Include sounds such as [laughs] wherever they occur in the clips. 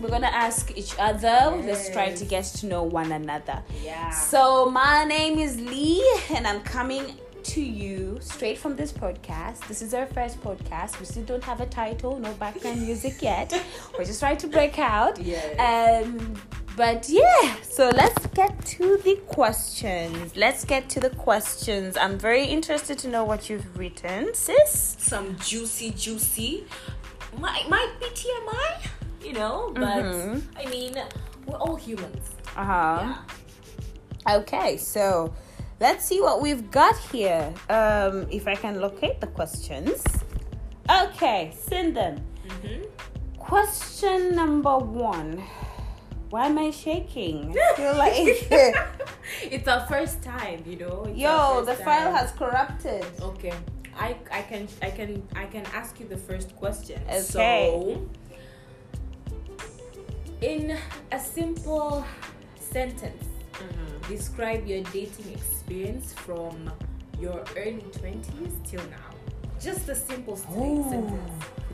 We're gonna ask each other. Let's try to get to know one another. Yeah. So my name is Lee, and I'm coming to you straight from this podcast. This is our first podcast. We still don't have a title, no background music yet. [laughs] We're just trying to break out. Yes. Um, but yeah, so let's get to the questions. Let's get to the questions. I'm very interested to know what you've written, sis. Some juicy, juicy. Might might be TMI, you know, but Mhm. I mean, we're all humans. Uh huh. Yeah. Okay, so let's see what we've got here. Um, if I can locate the questions. Okay, send them. Mm-hmm. Question number one. Why am I shaking? [laughs] I feel like [laughs] it's our first time, you know. It's yo, the first file has corrupted. Okay, I I can I can I can ask you the first question. Okay. So, in a simple sentence, Mm-hmm. describe your dating experience from your early twenties till now. Just a simple sentence.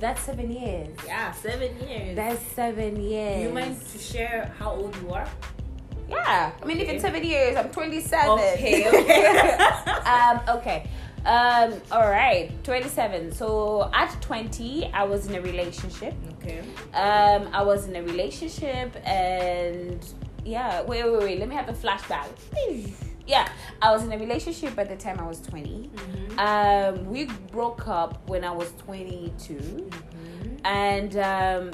that's seven years. Yeah, seven years. That's seven years. You mind to share how old you are? Yeah, I mean, if it's seven years, I'm 27. Okay, [laughs] okay. [laughs] um, okay. Um, all right, 27. So at 20, I was in a relationship. Okay. Um, I was in a relationship, and yeah, wait, wait, wait. Let me have a flashback. [laughs] Yeah, I was in a relationship at the time I was 20. Mm-hmm. Um, we broke up when I was 22, and um,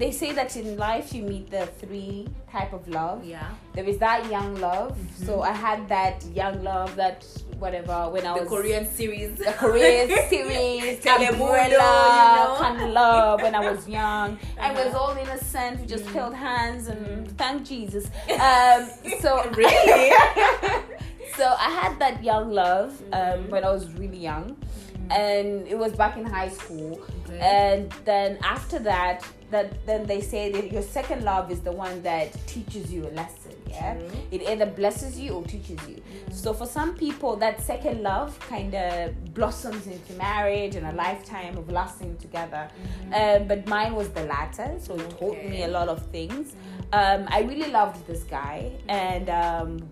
they say that in life you meet the three type of love. Yeah. There is that young love. So I had that young love, that whatever when I was The was Korean series. the Korean [laughs] series, umbrella you know? kind of love when I was young. [laughs] I was Uh-huh. all innocent. We just held hands and thank Jesus. [laughs] Um, so Really? so I had that young love um, Mhm. when I was really young, and it was back in high school. Okay. And then after that, that then they say that your second love is the one that teaches you a lesson. Yeah, True. it either blesses you or teaches you. So for some people, that second love kind of blossoms into marriage and a lifetime of lasting together. Um, but mine was the latter, so it taught me a lot of things. Um, I really loved this guy, and um,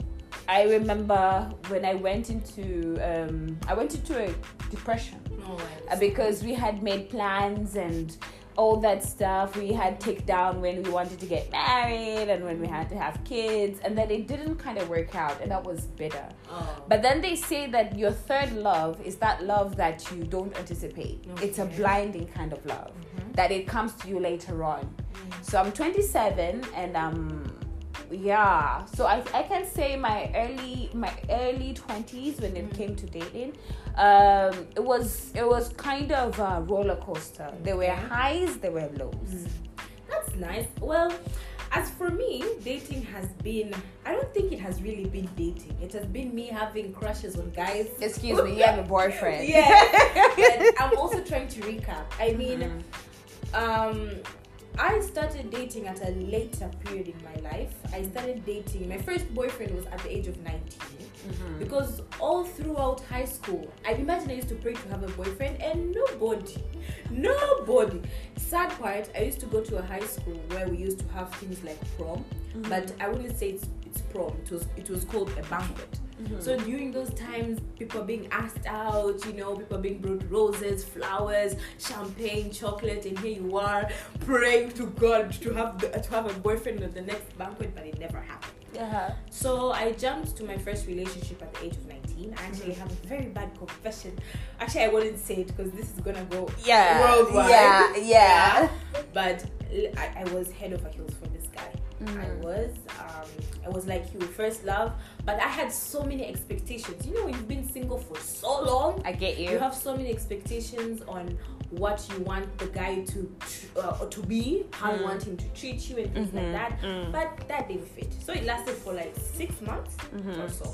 I remember when I went into um, I went into a depression No, uh, because we had made plans and all that stuff we had take down when we wanted to get married and when we had to have kids and then it didn't kind of work out and that was bitter Oh. but then they say that your third love is that love that you don't anticipate. It's a blinding kind of love. That it comes to you later on. So i'm 27 and um yeah so I, I can say my early my early 20s when it came to dating um it was it was kind of a roller coaster there were highs there were lows That's nice. Well, as for me, dating has been, I don't think it has really been dating. It has been me having crushes on guys. excuse me you have a boyfriend [laughs] Yeah. [laughs] I'm also trying to recap. I mean, um, I started dating at a later period in my life. I started dating, my first boyfriend was at the age of 19. Mm-hmm. Because all throughout high school, I imagine I used to pray to have a boyfriend and nobody, nobody. Sad part, I used to go to a high school where we used to have things like prom, but I wouldn't say it's, it's prom. It was it was called a banquet. So during those times, people are being asked out, you know, people are being brought roses, flowers, champagne, chocolate, and here you are praying to God to have the, to have a boyfriend at the next banquet, but it never happened. uh-huh. So I jumped to my first relationship at the age of 19. I actually have a very bad confession. Actually, I wouldn't say it because this is gonna go yeah worldwide. yeah yeah yeah. [laughs] But I was head over heels for guy. I was. Um, I was like you, first love. But I had so many expectations. You know, when you've been single for so long, i get you you have so many expectations on what you want the guy to uh, to be, how you Mm. want him to treat you, and things Mhm, like that. mm. But that didn't fit. So it lasted for like six months Mhm. or so.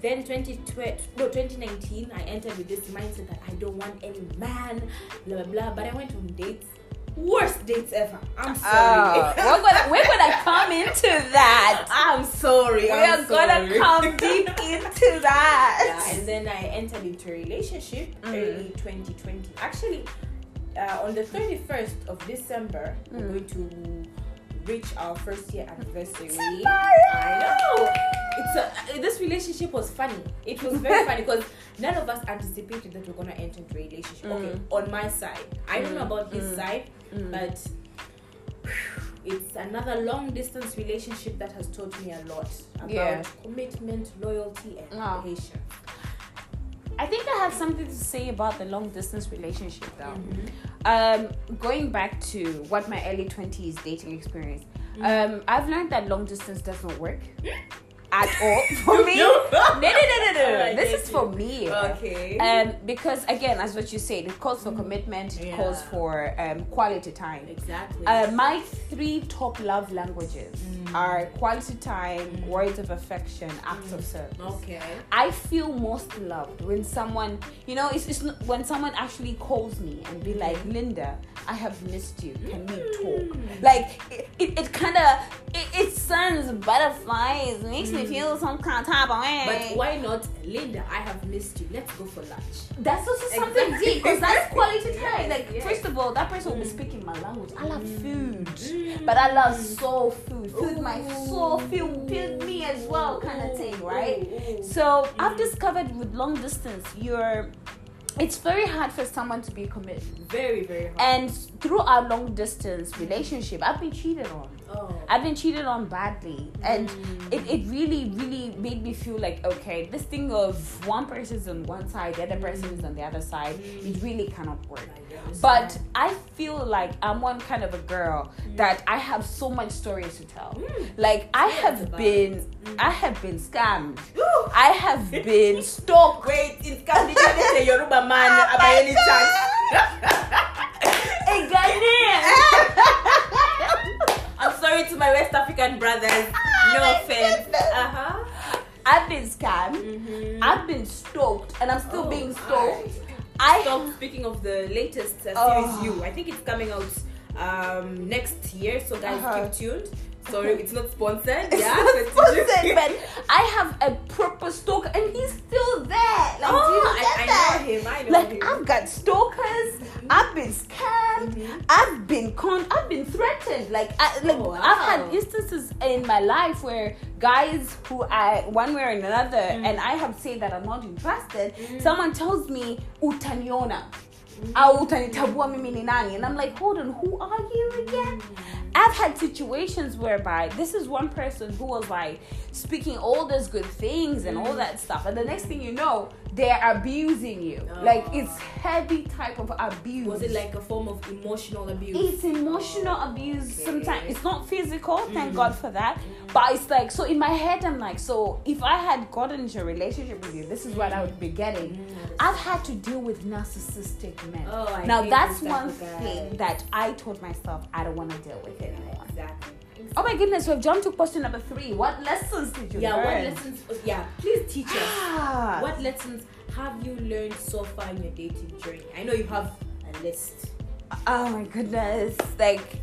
Then 2020, no 2019, I entered with this mindset that I don't want any man, blah blah blah. But I went on dates, worst dates ever. I'm sorry. Oh, [laughs] we're gonna we're gonna come into that. I'm sorry. We I'm are gonna come deep [laughs] into that. Yeah, and then I entered into a relationship Mhm. early 2020. Actually, uh, on the 31st of December, we're Mm. going to reach our first year anniversary. I know. It's a, uh, this relationship was funny. It was very funny [laughs] because none of us anticipated that we're gonna enter into a relationship. Okay, Mm. on my side, I don't know about his mm, side, Mm. but it's another long distance relationship that has taught me a lot about Yeah. commitment, loyalty, and Oh. patience. I think I have something to say about the long distance relationship though. Mhm. Um, going back to what my early 20s dating experience, um, I've learned that long distance doesn't work [laughs] at all for me. [laughs] No. no, no, no, no. This is you. for me. Okay. Um, because again, as what you said, it calls for commitment. It Yeah. calls for um, quality time. exactly. Uh, my three top love languages Mm. are quality time, Mm. words of affection, acts of service. okay. I feel most loved when someone, you know, it's, it's when someone actually calls me and be like, Linda, I have missed you. Can we talk? Mm. Like, it, it, it kind of, it, it sends butterflies, makes me Mm. feel some kind of type of way. But why not, Linda? I have missed you. Let's go for lunch. That's also something Exactly. deep because that's quality time. Yes, like, yes. first of all, that person will be Mm. speaking my language. I love food. Mm. But I love soul food. Food my soul, feel, feel me as well, kind of thing, right? Ooh, ooh. So I've Mm. discovered with long distance, you're it's very hard for someone to be committed. very, very hard. And through our long distance relationship, I've been cheated on. Oh. I've been cheated on badly. And Mm. it, it really, really made me feel like, okay, this thing of one person's on one side, the other person is on the other side, it really cannot work. But I feel like I'm one kind of a girl that I have so much stories to tell. Mm. Like I have been. Mm. I have been scammed. Ooh. [gasps] I have been stalked. Wait, it's coming to a Yoruba [laughs] man by any chance. [laughs] A Ghanaian. [laughs] I'm sorry to my West African brothers. No my offense. Uh huh. I've been scammed. Mm-hmm. I've been stalked, and I'm still Oh, being stalked. alright. I So speaking of the latest uh, Oh. series, you, I think it's coming out um, next year. So guys, Uh-huh. keep tuned. Sorry, it's not sponsored. It's yeah, not but did you- sponsored, but I have a proper stalker, and he's still there. Like, do you oh, get I, I that? know him. I know Like him. I've got stalkers, I've been scammed, Mhm. I've been con, I've been threatened. Like, I, like Oh, wow. I've had instances in my life where guys who I one way or another, Mm. and I have said that I'm not interested. Mhm. Someone tells me utaniona, Mhm. au utanitabua mimi ni nani, and I'm like, hold on, who are you again? I've had situations whereby this is one person who was like speaking all those good things and all Mm. that stuff, and the next thing you know, they're abusing you. Like it's heavy type of abuse. Was it like a form of emotional abuse? it's emotional abuse Okay. sometimes it's not physical thank Mhm. god for that but it's like so in my head i'm like so if i had gotten into a relationship with you this is what i would be getting Mm, i've had to deal with narcissistic men Oh, I now that's one guy. thing that i told myself i don't want to deal with anymore Exactly. oh my goodness we've jumped to question number three what lessons did you Yeah, what learn lessons? Yeah, please teach us. Ah. What lessons have you learned so far in your dating journey? I know you have a list. Oh my goodness. Like,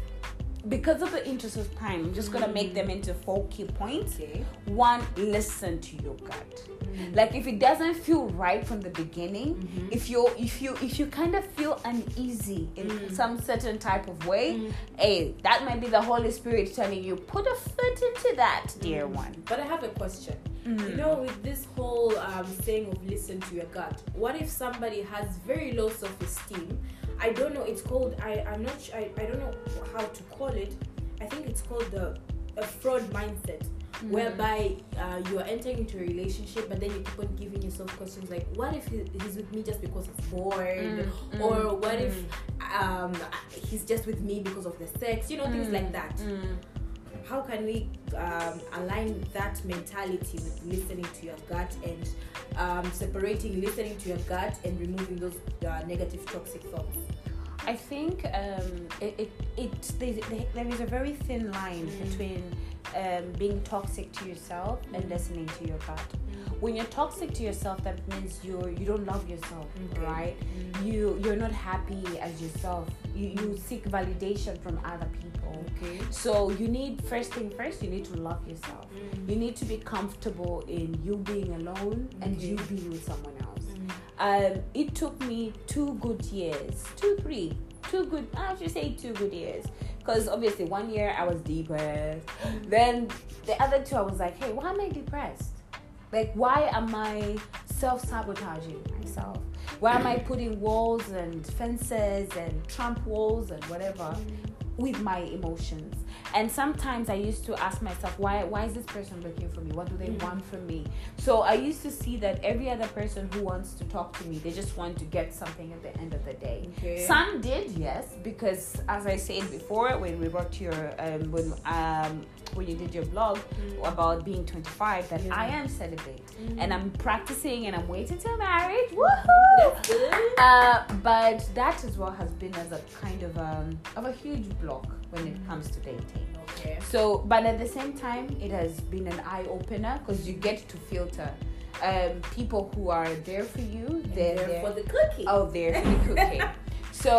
because of the interest of time, I'm just gonna make them into four key points. Okay. One, listen to your gut. Like if it doesn't feel right from the beginning, Mhm. if you if you if you kind of feel uneasy in Mm. some certain type of way, Mm. hey, that might be the Holy Spirit telling you, put a foot into that, dear one. But I have a question. You know, with this whole um, saying of listen to your gut, what if somebody has very low self-esteem? I don't know. It's called. I. I'm not. I. I don't know how to call it. I think it's called the a fraud mindset, Mm. whereby uh, you are entering into a relationship, but then you keep on giving yourself questions like, "What if he, he's with me just because he's bored?" Mm, mm, or what if mm. um, he's just with me because of the sex? You know, things Mm, like that mm. how can we um, align that mentality with listening to your gut and um, separating listening to your gut and removing those uh, negative toxic thoughts I think um, it, it, it there, there is a very thin line Mm. between um, being toxic to yourself and Mm. listening to your gut. When you're toxic to yourself, that means you're you don't love yourself, Okay. right? Mm. You you're not happy as yourself. You you seek validation from other people. okay So you need first thing first, you need to love yourself. You need to be comfortable in you being alone and you being with someone else Mm. Um, it took me two good years, two, three, two good. I should say two good years, because obviously one year I was depressed. [gasps] Then the other two I was like, hey, why am I depressed? Like, why am I self sabotaging myself? Why am I putting walls and fences and trump walls and whatever with my emotions? And sometimes I used to ask myself, why why is this person looking for me? What do they Mm. want from me? So I used to see that every other person who wants to talk to me, they just want to get something at the end of the day. Okay. Some did, yes, because as I said before, when we wrote your um, when um, when you did your blog about being 25, that Yeah. I am celibate Mm. and I'm practicing and I'm waiting till marriage. Woohoo! Uh, but that as well has been as a kind of um, of a huge block when it comes to dating. Okay. So, but at the same time, it has been an eye opener because you get to filter um, people who are there for you. They're, There there for the cookie. Oh, there for the [laughs] cooking. so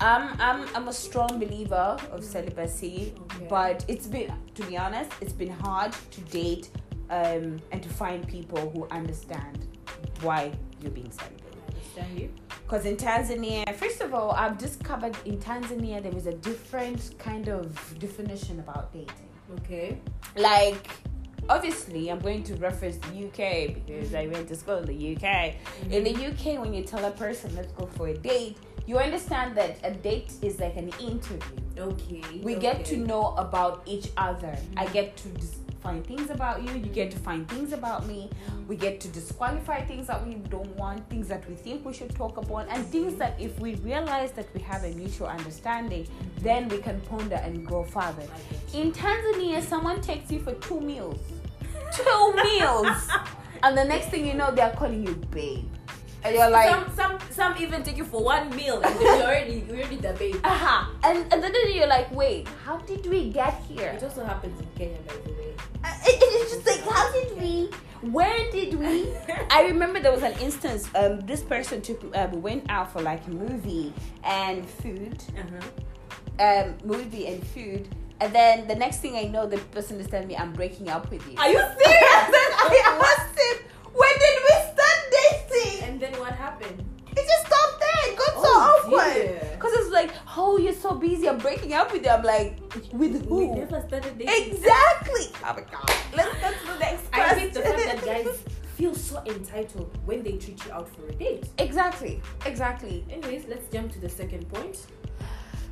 I'm I'm I'm a strong believer of celibacy, Okay. but it's been to be honest, it's been hard to date um, and to find people who understand why you're being celibate. Understand you. Because in Tanzania, first of all, I've discovered in Tanzania there is a different kind of definition about dating. Okay. Like, obviously, I'm going to reference the UK because I went to school in the UK. In the mm-hmm. UK, when you tell a person, let's go for a date, you understand that a date is like an interview. Okay. We get to know about each other. I mm-hmm. get to dis- find things about you. You get to find things about me. We get to disqualify things that we don't want, things that we think we should talk about, and things that if we realize that we have a mutual understanding, then we can ponder and go further. I get you. In Tanzania, someone takes you for two meals. [laughs] Two meals! [laughs] And the next thing you know, they're calling you babe. And you're like, some some some even take you for one meal and then you already you already the babe. aha. And, and then you're like, wait, how did we get here? It also happens in Kenya by the way. Uh, it- it's just like how did we where did we [laughs] i remember there was an instance um this person took uh, we went out for like a movie and food Uh-huh. um movie and food and then the next thing i know the person is telling me i'm breaking up with you Are you serious? [laughs] i asked him Dear. because it's like oh you're so busy i'm breaking up with you i'm like with We who never started dating. exactly oh my god let's go to the next I hate the fact that guys feel so entitled when they treat you out for a date. Exactly, exactly. Anyways, let's jump to the second point.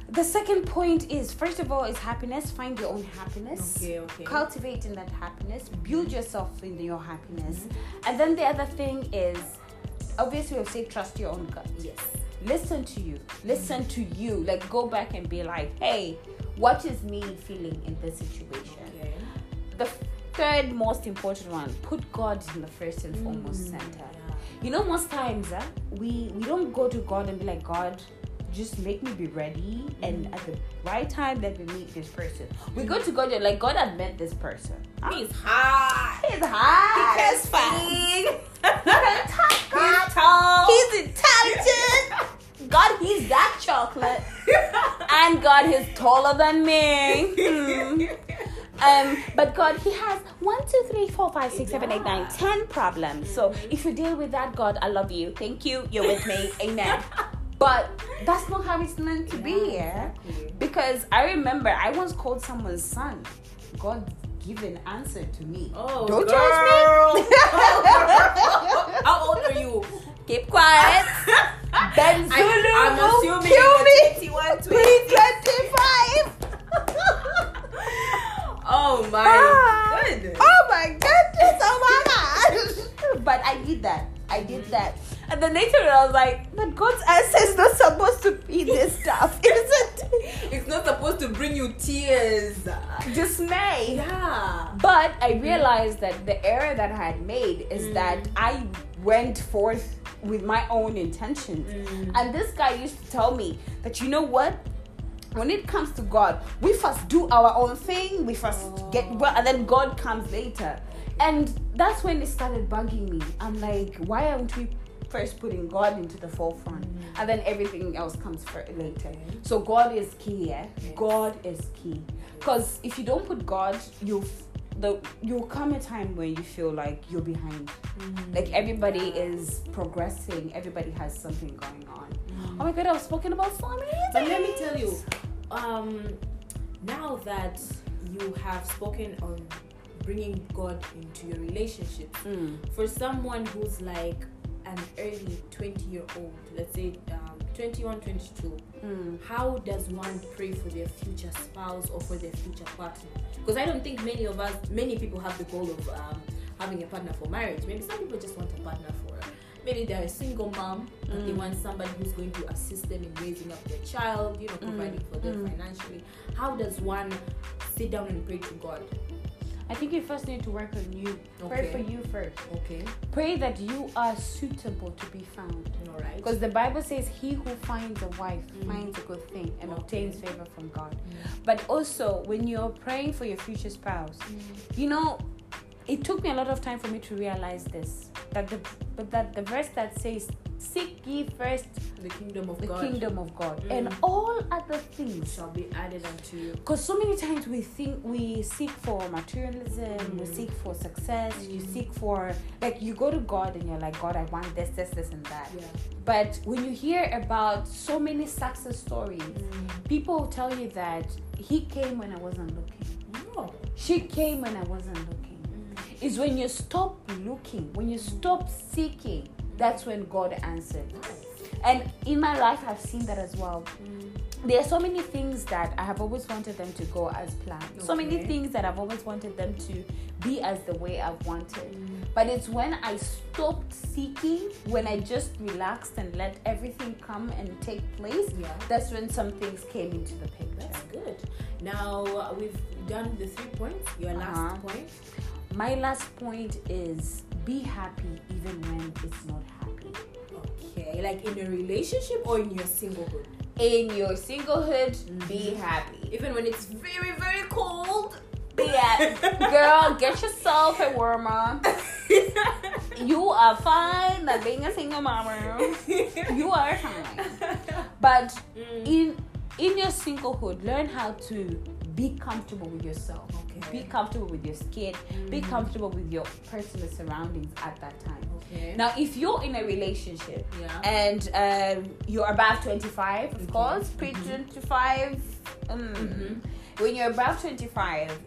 The second point is first of all is happiness. Find your own happiness. Okay, okay. Cultivate in that happiness. Build mm-hmm. yourself in your happiness. Mm-hmm. And then the other thing is obviously we've said trust your own gut. Yes. Listen to you. Listen to you. Like go back and be like, hey, what is me feeling in this situation? Okay. The third most important one, put God in the first and mm, foremost center. Yeah. You know, most times uh, we we don't go to God and be like, God, just make me be ready, mm-hmm. and at the right time that we meet this person, we mm-hmm. go to God and like, God, I met this person. He's ah. hot. He's hot. He as can God, he's taller than me. [laughs] Um, but God, He has one, two, three, four, five, six, seven, eight, nine, ten problems. So if you deal with that, God, I love you. Thank you. You're with me. [laughs] Amen. But that's not how it's meant to be, yeah. exactly. Because I remember I once called someone's son. God given answer to me. Oh, Don't girl. judge me. [laughs] How old are you? Keep quiet. Ben Zulu I, I'm will assuming kill me. you 21, 20. Pre [laughs] 25. Oh my Ah. goodness. Oh my goodness! Oh my god! [laughs] but I did that. I did mm-hmm. that. And then later I was like, but God's answer is not supposed to be this [laughs] stuff, isn't It's not supposed to bring you tears. Dismay. Yeah. But I mm-hmm. realized that the error that I had made is that mm. I went forth with my own intentions. Mm. And this guy used to tell me that you know what? When it comes to God, we first do our own thing, we first oh. get well, and then God comes later. And that's when it started bugging me. I'm like, why aren't we first putting God into the forefront? Mm. And then everything else comes for later. So God is key, yeah? God is key. Because if you don't put God, you'll the you'll come a time when you feel like you're behind. Like everybody is progressing, everybody has something going on. Oh my god, I was spoken about so many But let me tell you, um, now that you have spoken on bringing God into your relationships, Mm. for someone who's like an early 20 year old, let's say um, 21, 22, Mm. how does one pray for their future spouse or for their future partner? Because I don't think many of us, many people have the goal of um, having a partner for marriage. Maybe some people just want a partner for, maybe they're a single mom, but they Mm. want somebody who's going to assist them in raising up their child, you know, providing for them Mm. financially. How does one sit down and pray to God? I think you first need to work on you. Pray for you first. Okay, Pray that you are suitable to be found. all right. Because the Bible says, He who finds a wife Mm. finds a good thing and Okay. obtains favor from God. Mm. But also, when you're praying for your future spouse, you know, it took me a lot of time for me to realize this. That the but that the verse that says, Seek ye first the kingdom of the God kingdom of God, Mm. and all other things shall be added unto you. because so many times we think we seek for materialism, we Mm. seek for success, you Mm. seek for like you go to God and you're like, God, I want this, this, this, and that. Yeah. But when you hear about so many success stories, Mm. people tell you that he came when I wasn't looking. No. She came when I wasn't looking. Is when you stop looking, when you stop seeking, that's when God answered. And in my life, I've seen that as well there are so many things that I have always wanted them to go as planned. So many things that I've always wanted them to be as the way I've wanted. Mm. But it's when I stopped seeking, when I just relaxed and let everything come and take place, Yeah. that's when some things came into the picture. That's good. Now we've done the three points. Your last Uh-huh. point. My last point is be happy even when it's not happy. Okay, like in a relationship or in your singlehood. In your singlehood, be Mhm. happy. Even when it's very very cold. Be happy. Girl, get yourself a warmer. [laughs] You are fine at being a single mama. You are fine. But Mm. in in your singlehood, learn how to be comfortable with yourself. Okay. Be comfortable with your skin. Be Mm. comfortable with your personal surroundings at that time. Okay. Now, if you're in a relationship yeah. and um, you're above 25, of Mhm. course, pre 25, um, Mhm. when you're above 25,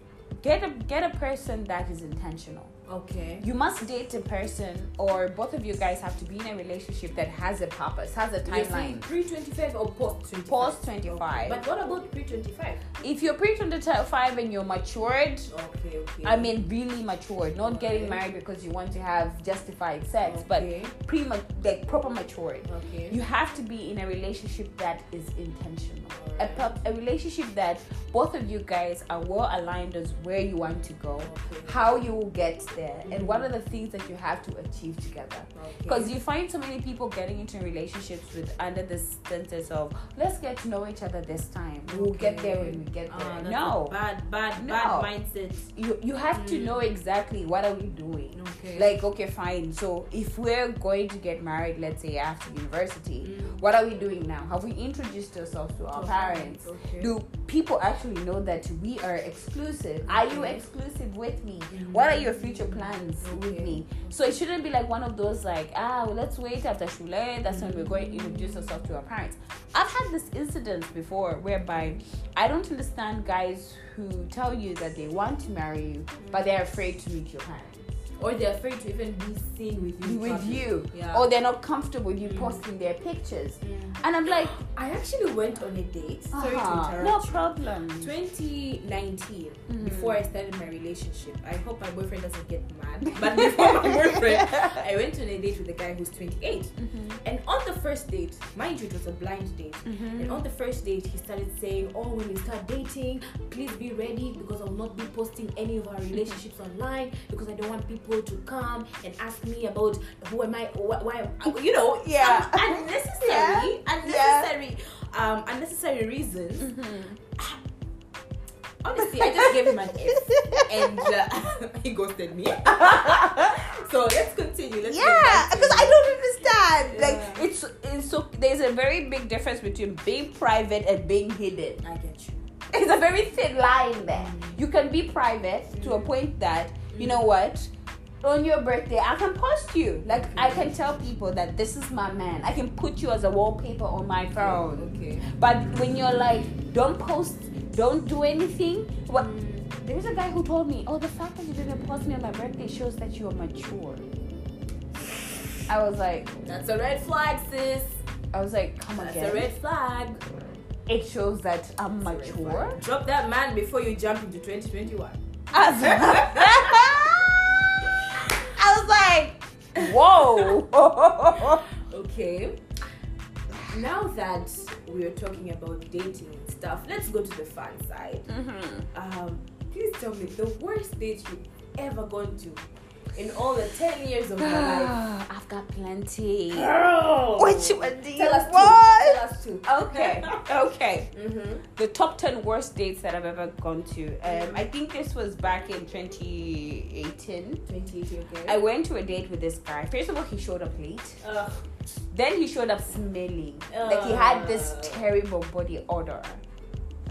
get a get a person that is intentional. Okay. You must date a person, or both of you guys have to be in a relationship that has a purpose, has a timeline. pre twenty five or post twenty five. Post 25. But what about pre twenty five? If you're pre 25 and you're matured, Okay. Okay. I mean really matured, not getting married because you want to have justified sex, but pre like proper matured. Okay. You have to be in a relationship that is intentional. A, pup- a relationship that both of you guys are well aligned as where you want to go, Okay. how you will get there, and what are the things that you have to achieve together. Okay. Because you find so many people getting into relationships with under the stances of let's get to know each other this time. We'll get there when we get Ah, there. that's no, bad, bad, No. bad mindset. you you have to Mm. know exactly what are we doing. Okay. Like okay, fine. So if we're going to get married, let's say after university, Mm. what are we doing now? Have we introduced ourselves to our parents? Okay. Do people actually know that we are exclusive? Are you exclusive with me? Mhm. What are your future plans with me? So it shouldn't be like one of those like, ah, well, let's wait after Shule. That's when we're going to introduce ourselves to our parents. I've had this incident before whereby I don't understand guys who tell you that they want to marry you, but they're afraid to meet your parents. Or they're afraid to even be seen with you. With you. Yeah. Or they're not comfortable with you Mm. posting their pictures. Mm. And I'm like, I actually went on a date. Uh-huh, to no interrupt. you. problem. 2019, Mhm. before I started my relationship, I hope my boyfriend doesn't get mad. But before my [laughs] boyfriend, I went on a date with a guy who's 28. Mhm. And on the first date, mind you, it was a blind date. Mhm. And on the first date, he started saying, Oh, when we start dating, please be ready because I will not be posting any of our relationships online because I don't want people to come and ask me about who am I, wh- why, you know, [laughs] Yeah. unnecessary, [laughs] Yeah. unnecessary, um, unnecessary reasons. Mhm. Honestly, I just gave him an F and uh, [laughs] he ghosted me. so let's continue. Let's Yeah, because. I don't understand. Yeah. Like it's it's so there's a very big difference between being private and being hidden. I get you. It's a very thin line there. Mm. You can be private to a point that you know what. On your birthday, I can post you. Like I can tell people that this is my man. I can put you as a wallpaper on my phone. Oh, okay. But when you're like don't post, don't do anything. What? There was a guy who told me, "Oh, the fact that you didn't post me on my birthday shows that you're mature." I was like, That's a red flag, sis. I was like, come on, That's again. a red flag. It shows that I'm That's mature. Drop that man before you jump into 2021. As- [laughs] [laughs] was like, whoa. [laughs] Okay. Now that we're talking about dating and stuff, let's go to the fun side. Mhm. Um, please tell me the worst date you've ever gone to in all the 10 years of my [sighs] life. I've got plenty. Girl! Which one do you Tell us two. want? Tell us two. Okay, [laughs] okay. mm-hmm. The top 10 worst dates that I've ever gone to. Um, I think this was back in 2018. 2018, okay. I went to a date with this guy. First of all, he showed up late. Ugh. Then he showed up smelling. Like he had this terrible body odor.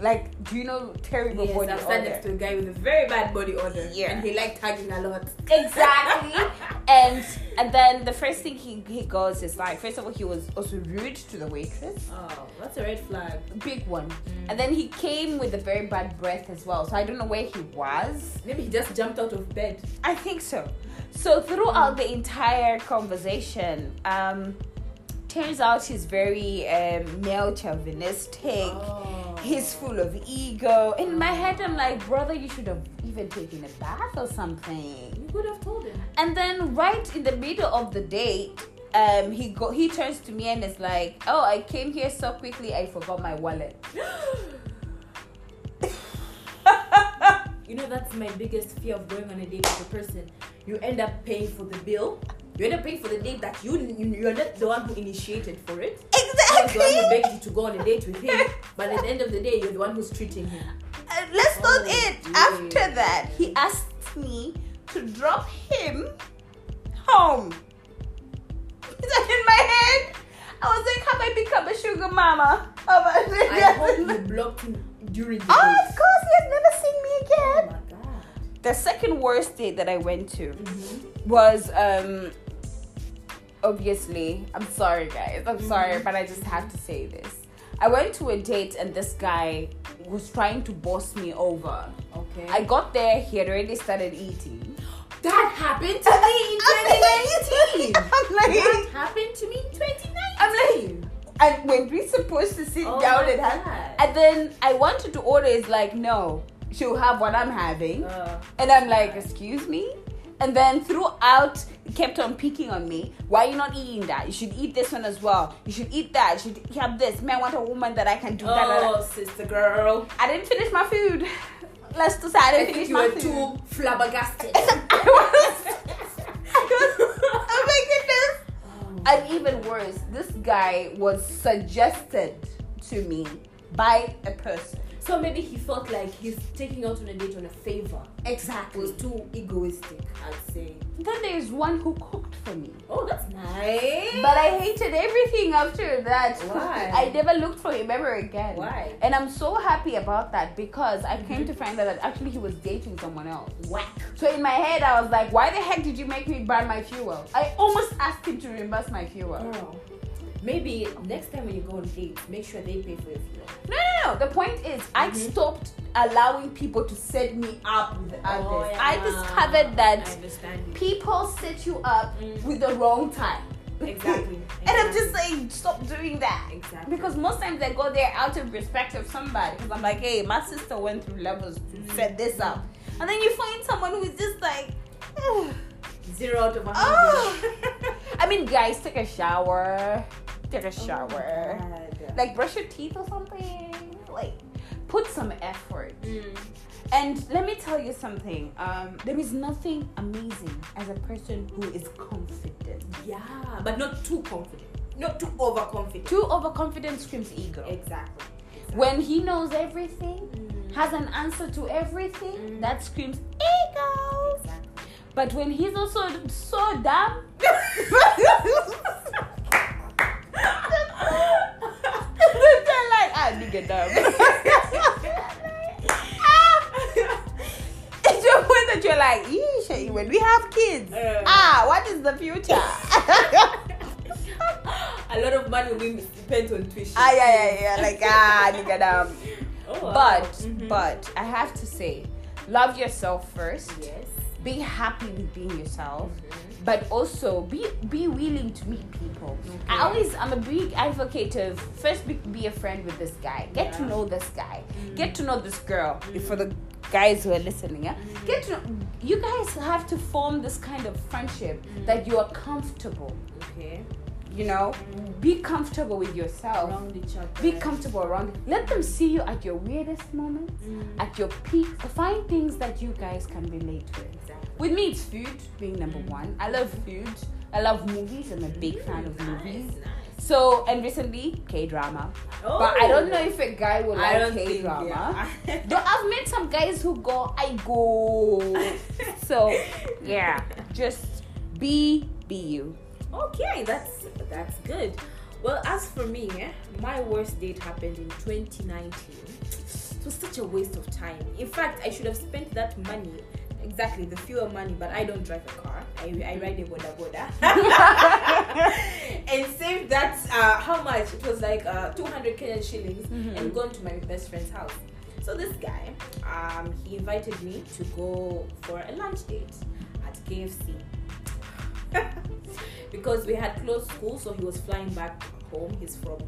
Like, do you know terrible Yes, body I've odor? next to a guy with a very bad body odor. Yeah. And he liked hugging a lot. exactly [laughs] and and then the first thing he, he goes is like first of all he was also rude to the waitress Oh, that's a red flag. big one and then he came with a very bad breath as well so i don't know where he was Maybe he just jumped out of bed. i think so so throughout the entire conversation um turns out he's very um, male chauvinistic Oh. He's full of ego in my head i'm like brother you should have even taken a bath or something You could have told him. And then right in the middle of the date, um, he go he turns to me and is like, "Oh, I came here so quickly, I forgot my wallet." [gasps] You know, that's my biggest fear of going on a date with a person. You end up paying for the bill. You end up paying for the date that you, you you're not the one who initiated for it. Exactly. You're the one who begged you to go on a date with him. [laughs] But at the end of the day, you're the one who's treating him. And that's not Oh, it. dear. After that, he asked me to drop him home. So in my head, I was like, "Have I become a sugar mama?" How [laughs] I I hope you blocked him during the Oh, date. of course, he has never seen me Oh again. my god. The second worst date that I went to. Mm-hmm. was um obviously i'm sorry guys i'm sorry but i just have to say this i went to a date and this guy was trying to boss me over Okay. i got there he had already started eating that happened to [laughs] me in 2019. [laughs] i'm like that happened to me in 2019. i'm like and when we're supposed to sit Oh down and have God. and then i wanted to order is like no she'll have what i'm having Uh, And I'm like, excuse me? And then throughout, kept on picking on me. Why are you not eating that? You should eat this one as well. You should eat that. You should have this. Man, I want a woman that I can do that. that, oh, sister girl. I didn't finish my food. Let's just say I I didn't think finish you my were food. too flabbergasted. [laughs] I was. I was. Oh my goodness. Oh. And even worse, this guy was suggested to me by a person. So maybe he felt like he's taking out on a date on a favor. Exactly. was too egoistic, I'd say. Then there's one who cooked for me. Oh, that's nice. But I hated everything after that. Why? [laughs] I never looked for him ever again. Why? And I'm so happy about that because I came mm-hmm. to find out that actually he was dating someone else. whack. So in my head, I was like, why the heck did you make me burn my fuel? I almost asked him to reimburse my fuel. Girl. Maybe next time when you go on dates, make sure they pay for your fuel. No, no, no. The point is, I Mhm. stopped allowing people to set me up with others. Oh, yeah. I discovered that you. people set you up Mm. with the wrong time. Exactly. [laughs] and I'm just saying, stop doing that. Exactly. Because most times I go there out of respect of somebody. Because I'm like, hey, my sister went through levels to Mhm. set this up. And then you find someone who is just like, [sighs] Zero out of a Oh. [laughs] I mean, guys, take a shower. Take a Oh shower. God. like, brush your teeth or something. Put some effort. Mm. And let me tell you something. Um, there is nothing amazing as a person who is confident. Yeah, but not too confident. Not too overconfident. Too overconfident screams ego. Exactly. When he knows everything, Mm. has an answer to everything, Mm. that screams ego. Exactly. But when he's also so dumb, [laughs] [laughs] they're like, ah, nigga dumb. When we have kids, Uh. ah, what is the future? [laughs] A lot of money will spent on tuition. ah, yeah, yeah, yeah, like, ah, [laughs] nigga dumb. Wow. But Mhm. but I have to say, love yourself first. Yes. Be happy with being yourself. Mhm. But also be be willing to meet people. I always I'm a big advocate of first be, be a friend with this guy. Get to know this guy. Mm. Get to know this girl. Mm. For the guys who are listening, yeah. Mm. Get to know you guys have to form this kind of friendship Mm. that you are comfortable. Okay. You know, be comfortable with yourself. Around each other. Be comfortable around. Let them see you at your weirdest moments, Mm. at your peak. Find things that you guys can relate with. Exactly. With me, it's food being number Mm. one. I love food. I love movies. I'm a big fan of Nice, movies. nice. So, and recently, K drama. Oh. But I don't know if a guy will like K drama. yeah. [laughs] Though I've met some guys who go, I go. [laughs] so, yeah, just be be you. Okay, that's that's good. Well, as for me, eh, my worst date happened in 2019. It was such a waste of time. In fact, I should have spent that money, exactly the fuel money, but I don't drive a car. I, I ride a boda boda. [laughs] [laughs] and save that, uh, how much? It was like uh, 200 Kenyan shillings Mhm. and gone to my best friend's house. So this guy, um, he invited me to go for a lunch date at KFC. [laughs] because we had closed school, so he was flying back home. He's from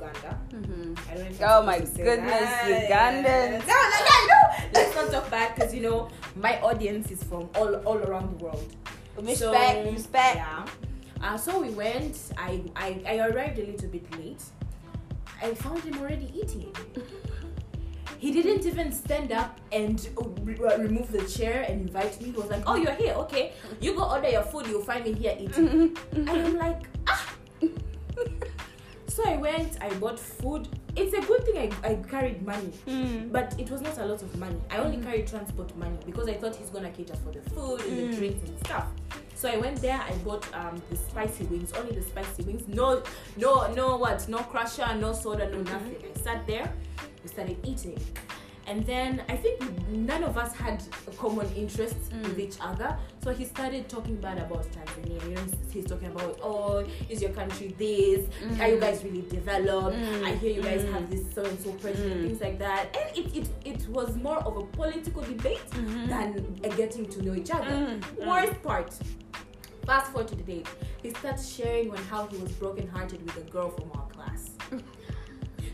Uganda. I don't know Oh my goodness. Ugandans. No, no, no, no. Let's not talk bad because you know my audience is from all all around the world. Respect, So, respect. Yeah. Uh, so we went. I, I I arrived a little bit late. I found him already eating. He didn't even stand up and re- uh, remove the chair and invite me. He was like, "Oh, you're here. Okay, you go order your food. You'll find me here eating." [laughs] and I'm like, "Ah." So I went. I bought food. It's a good thing I, I carried money Mm. but it was not a lot of money. I only carried transport money because I thought he's gonna cater for the food and Mm. the drinks and stuff. So I went there. I bought um the spicy wings, only the spicy wings. No, no, no what? No Krusher, no soda, no nothing. I sat there. We started eating, and then I think none of us had a common interest with each other. So he started talking bad about Tanzania. You know, he's, talking about oh, is your country this? Are you guys really developed? Mm. I hear you guys Mm. have this so and so president, Mm. things like that. And it, it it was more of a political debate Mhm. than a getting to know each other. Mm. Mm. Worst part. Fast forward to the date. He starts sharing on how he was brokenhearted with a girl from our class. [laughs]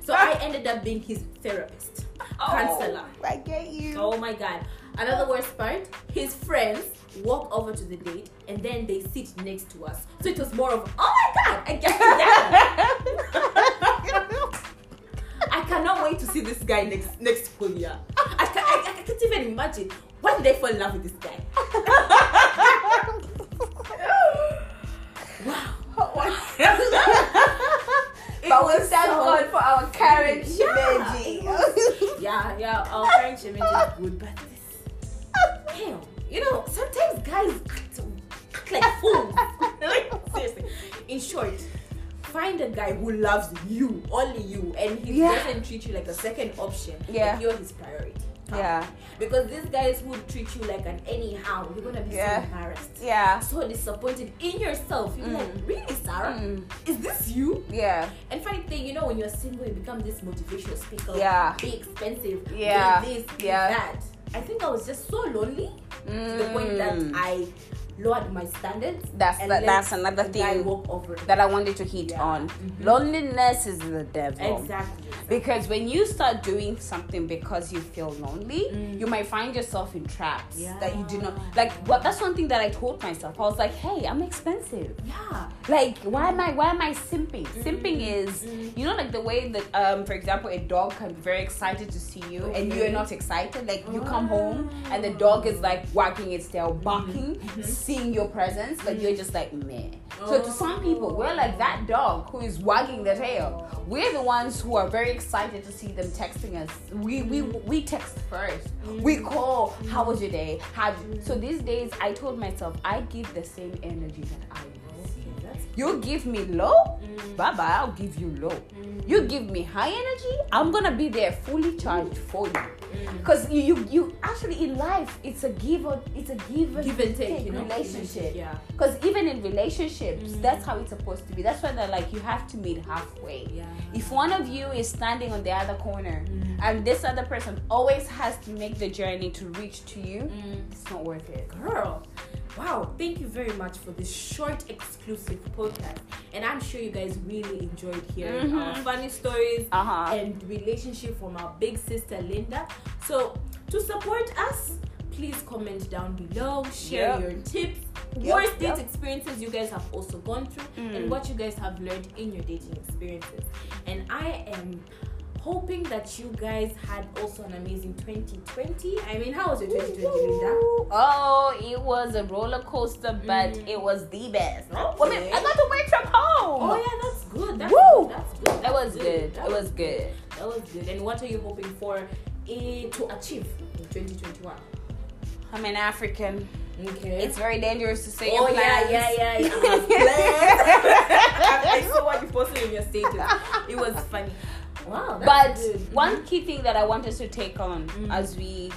So I ended up being his therapist, counselor. Oh, I get you. Oh my god. Another worst part, his friends walk over to the date and then they sit next to us. So it was more of, oh my god, I get together. [laughs] I cannot wait to see this guy next next school year. I, can, I, I can't even imagine. When did I fall in love with this guy? [laughs] It but we thank so God for our Karen Yeah. Yeah, yeah, our image is good, but this, hell, you know, sometimes guys act, act like fools. [laughs] like, seriously. In short, find a guy who loves you, only you, and he Yeah. doesn't treat you like a second option. Yeah. Like you're his priority. Yeah. Because these guys who treat you like an anyhow, you're gonna be Yeah. so embarrassed. Yeah. So disappointed in yourself. You're like, Mm. really, Sarah? Mm. Is this you? Yeah. And funny thing, you know, when you're single, you become this motivational speaker. Yeah. Be expensive. Yeah. Be this, be Yeah. that. I think I was just so lonely to the point that Mm. I lowered my standards. That's that, that's another thing that I wanted to hit Yeah. on. Mhm. Loneliness is the devil. exactly. Because when you start doing something because you feel lonely, Mm. you might find yourself in traps that you do not like. What that's one thing that I told myself. I was like, "Hey, I'm expensive. Yeah. Like, why am I? Why am I simping? Simping is, Mm. you know, like the way that, um, for example, a dog can be very excited to see you, and you're not excited. Like, you come home and the dog is like wagging its tail, barking, seeing your presence, but you're mm. just like meh. So to some people, we're oh. like that dog who is wagging the tail. We're the ones who are very excited to see them texting us. We we mm. we text first. Mm. We call. How was your day? How? So these days, I told myself I give the same energy that I. You give me low, Mm. bye bye. I'll give you low. You give me high energy, I'm gonna be there fully charged for you. Because you, you, you actually in life, it's a give or it's a give and, Give and take, you know, relationship. Yeah. Because even in relationships, Mhm. that's how it's supposed to be. That's why they're like you have to meet halfway. Yeah. If one of you is standing on the other corner Mm. and this other person always has to make the journey to reach to you, Mm. it's not worth it. Girl, wow, thank you very much for this short exclusive podcast. And I'm sure you guys really enjoyed hearing Mhm. our funny stories Uh huh. and relationship from our big sister Linda. So, to support us, please comment down below, share Yep. your tips, Yep, worst date experiences you guys have also gone through, Mm. and what you guys have learned in your dating experiences. And I am hoping that you guys had also an amazing 2020. I mean, how was your 2020, Linda? Oh, it was a roller coaster, but Mm. it was the best. Okay. Women, I got to work from home. Oh yeah, that's good. That's Woo! good. That's good. It That's was good. That It was good. That was good. And what are you hoping for eh, to achieve in 2021? I'm an African. Okay. It's very dangerous to say oh yeah, yeah, yeah, yeah. [laughs] I. [laughs] I saw what you posted in your status. It was funny. Wow. But good. one key thing that I want us to take on Mhm. as we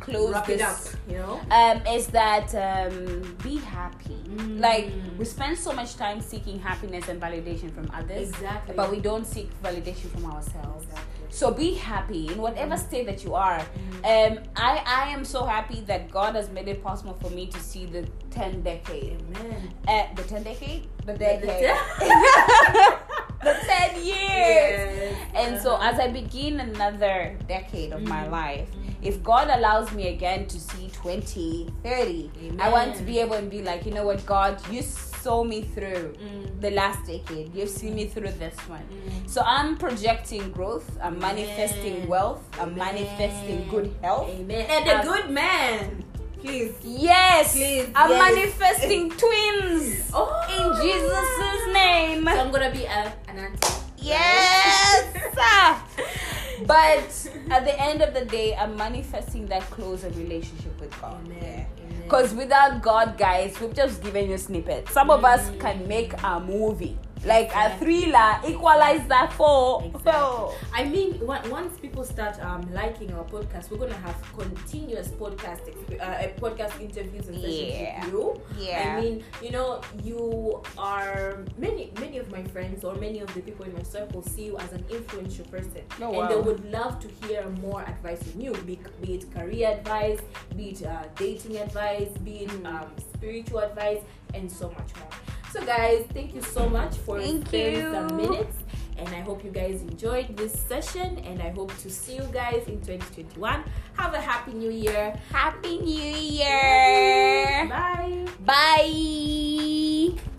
close wrap this up. You know. um, is that um, be happy. Mm. Like we spend so much time seeking happiness and validation from others, Exactly. but we don't seek validation from ourselves. Exactly. So be happy in whatever state that you are. Mm. Um, I I am so happy that God has made it possible for me to see the ten decade. Amen. Uh, the ten decade, the The decade, ten- [laughs] [laughs] the ten years. Yes. And so, as I begin another decade of my Mm. life, Mm. if God allows me again to see 20, 30, I want to be able to be like, you know what, God, you saw me through Mm. the last decade. You've seen me through this one. Mm. So I'm projecting growth. I'm manifesting wealth. I'm manifesting good health. Amen. And a Um, good man. Please. Yes, Please, I'm yes. manifesting [laughs] twins Oh. in Jesus' name. I'm gonna be a, an auntie. Yes. [laughs] but at the end of the day, I'm manifesting that closer relationship with God. Amen. Because without God, guys, we've just given you snippets. Some of us Mm. can make a movie, like a thriller, equalize that four. Exactly. I mean, on- once people start um, liking our podcast, we're gonna have continuous podcast uh, uh, podcast interviews and sessions Yeah. with you. Yeah. I mean, you know, you are many many of my friends or many of the people in my circle see you as an influential person, Oh, and they would love to hear more advice from you, be, be it career advice, be it uh, dating advice, be it Mm. um, spiritual advice, and so much more. So, guys, thank you so much for Thank sparing you. some minutes. And I hope you guys enjoyed this session. And I hope to see you guys in 2021. Have a happy new year. Happy New Year. Bye. Bye.